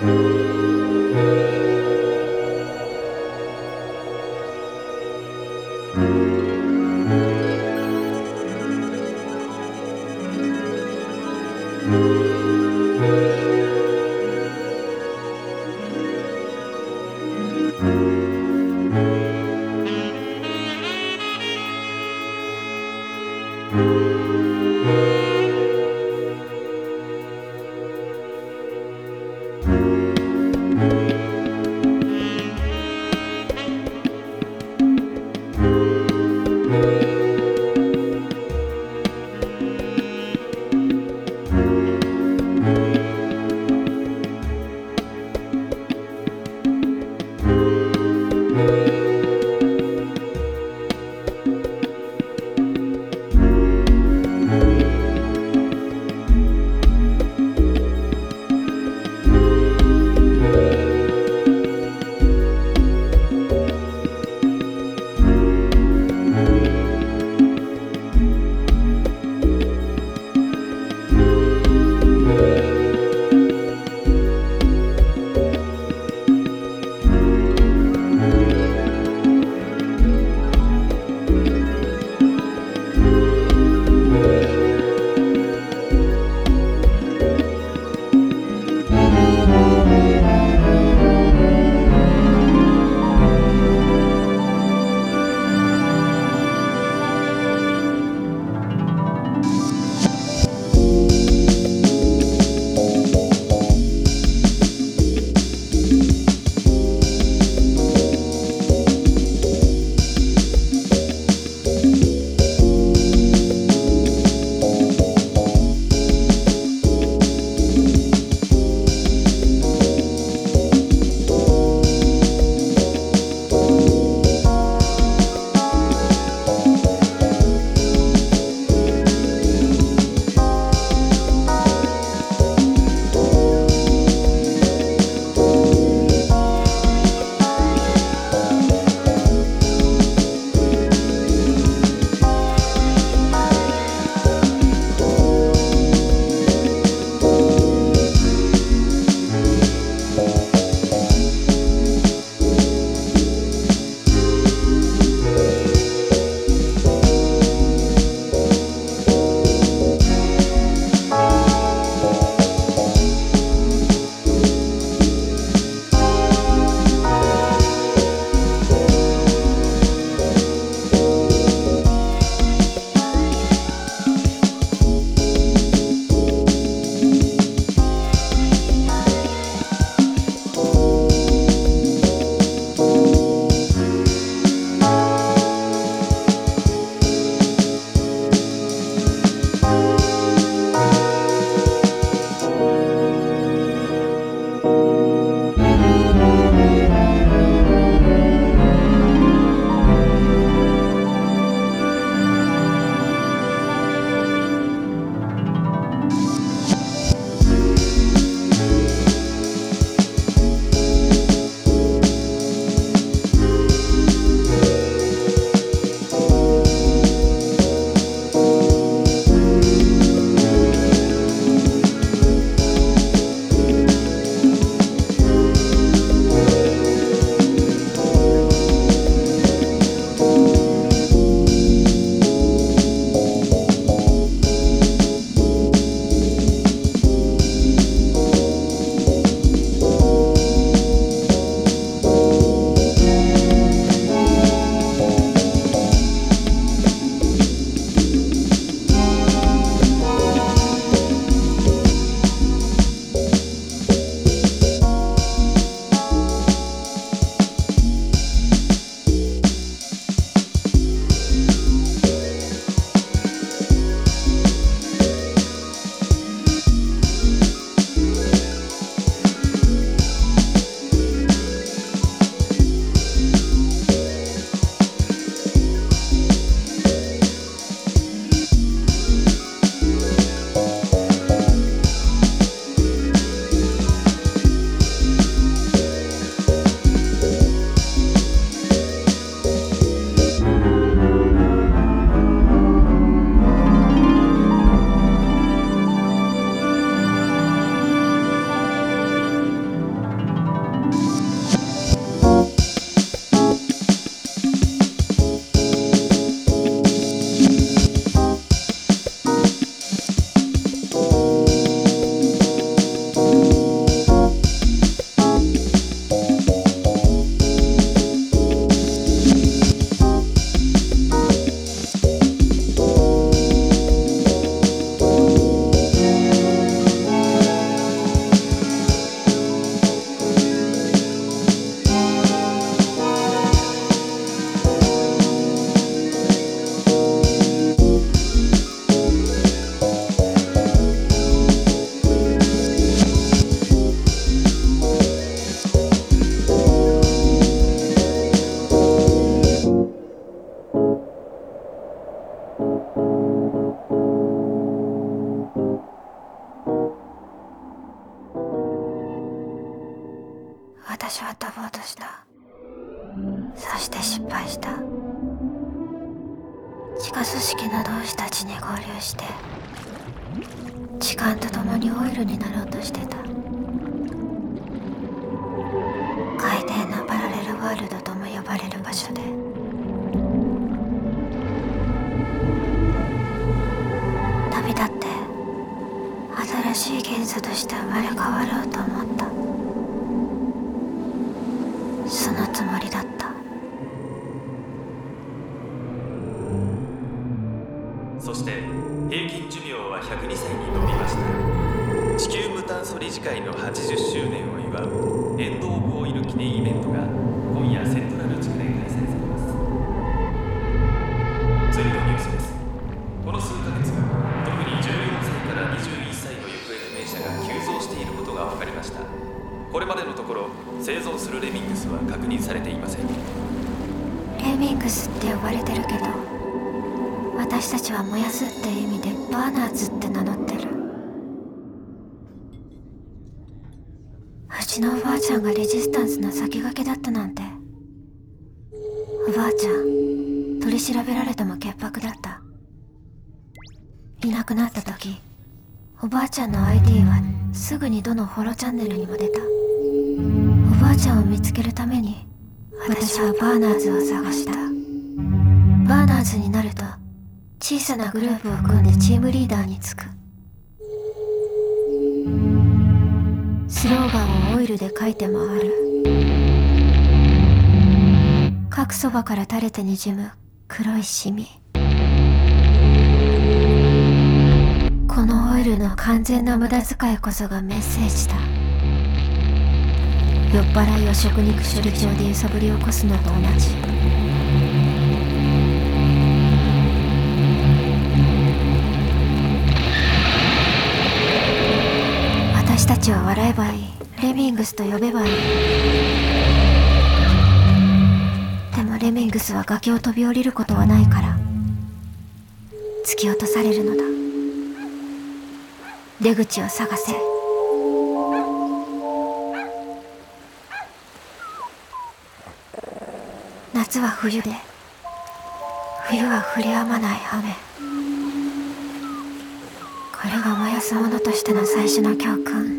Música 私は飛ぼうとした。そして失敗した。地下組織の同志たちに合流して時間とともにオイルになろうとしてた。海底のパラレルワールドとも呼ばれる場所で。旅立って新しい元素として生まれ変わろうと思ったちゃんがレジスタンスの先駆けだったなんて。おばあちゃん取り調べられても潔白だった。いなくなった時おばあちゃんの ID はすぐにどのホロチャンネルにも出た。おばあちゃんを見つけるために私はバーナーズを探した。バーナーズになると小さなグループを組んでチームリーダーにつく。スローガンをオイルで書いて回る。各そばから垂れてにじむ黒いシミ。このオイルの完全な無駄遣いこそがメッセージだ。酔っ払いを食肉処理場で揺さぶり起こすのと同じ。たちは笑えばいい。レミングスと呼べばいい。でもレミングスは崖を飛び降りることはないから突き落とされるのだ。出口を探せ。夏は冬で冬は降り止まない雨。これが燃やす者としての最初の教訓。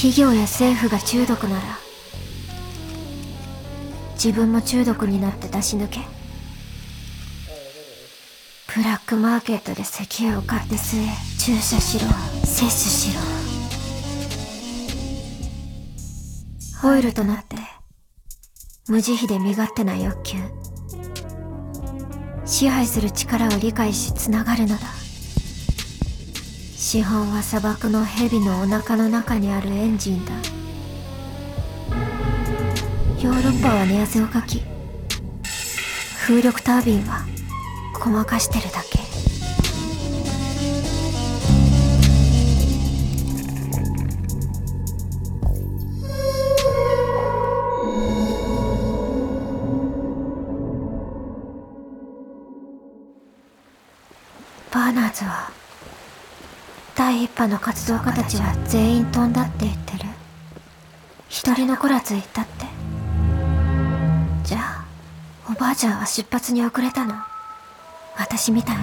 企業や政府が中毒なら自分も中毒になって出し抜けブラックマーケットで石油を買って吸え注射しろ摂取しろ。オイルとなって無慈悲で身勝手な欲求。支配する力を理解しつながるのだ。資本は砂漠の蛇のお腹の中にあるエンジンだ。ヨーロッパは寝汗をかき風力タービンはごまかしてるだけ。バーナーズは第一波の活動家たちは全員飛んだって言ってる。一人残らず行ったって。じゃあおばあちゃんは出発に遅れたの？私みたいに。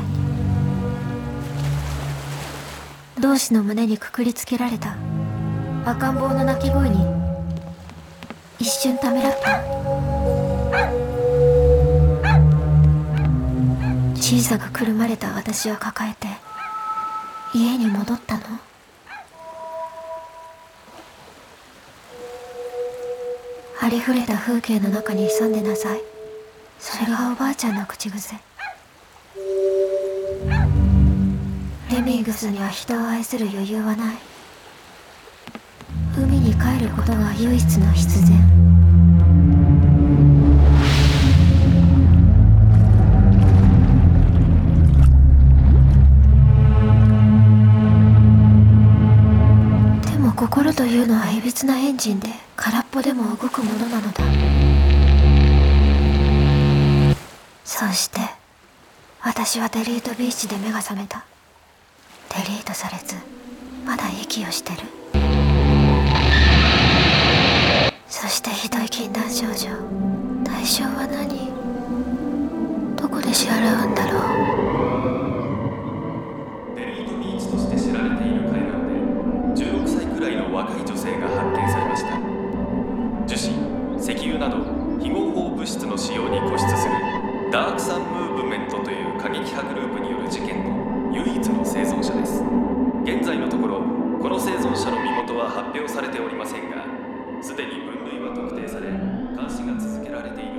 同志の胸にくくりつけられた。赤ん坊の泣き声に。一瞬ためらった。小さくくるまれた私を抱えて。家に戻ったの？ありふれた風景の中に潜んでなさい。それがおばあちゃんの口癖。レミングスには人を愛する余裕はない。海に帰ることが唯一の必然。いうのはいびつなエンジンで空っぽでも動くものなのだ。そして私はデリートビーチで目が覚めた。デリートされずまだ息をしてる。そしてひどい禁断症状。対象は何？どこで支払うんだろう？若い女性が発見されました。樹脂石油など非合法物質の使用に固執するダークサンムーブメントという過激派グループによる事件の唯一の生存者です。現在のところこの生存者の身元は発表されておりませんがすでに分類は特定され監視が続けられている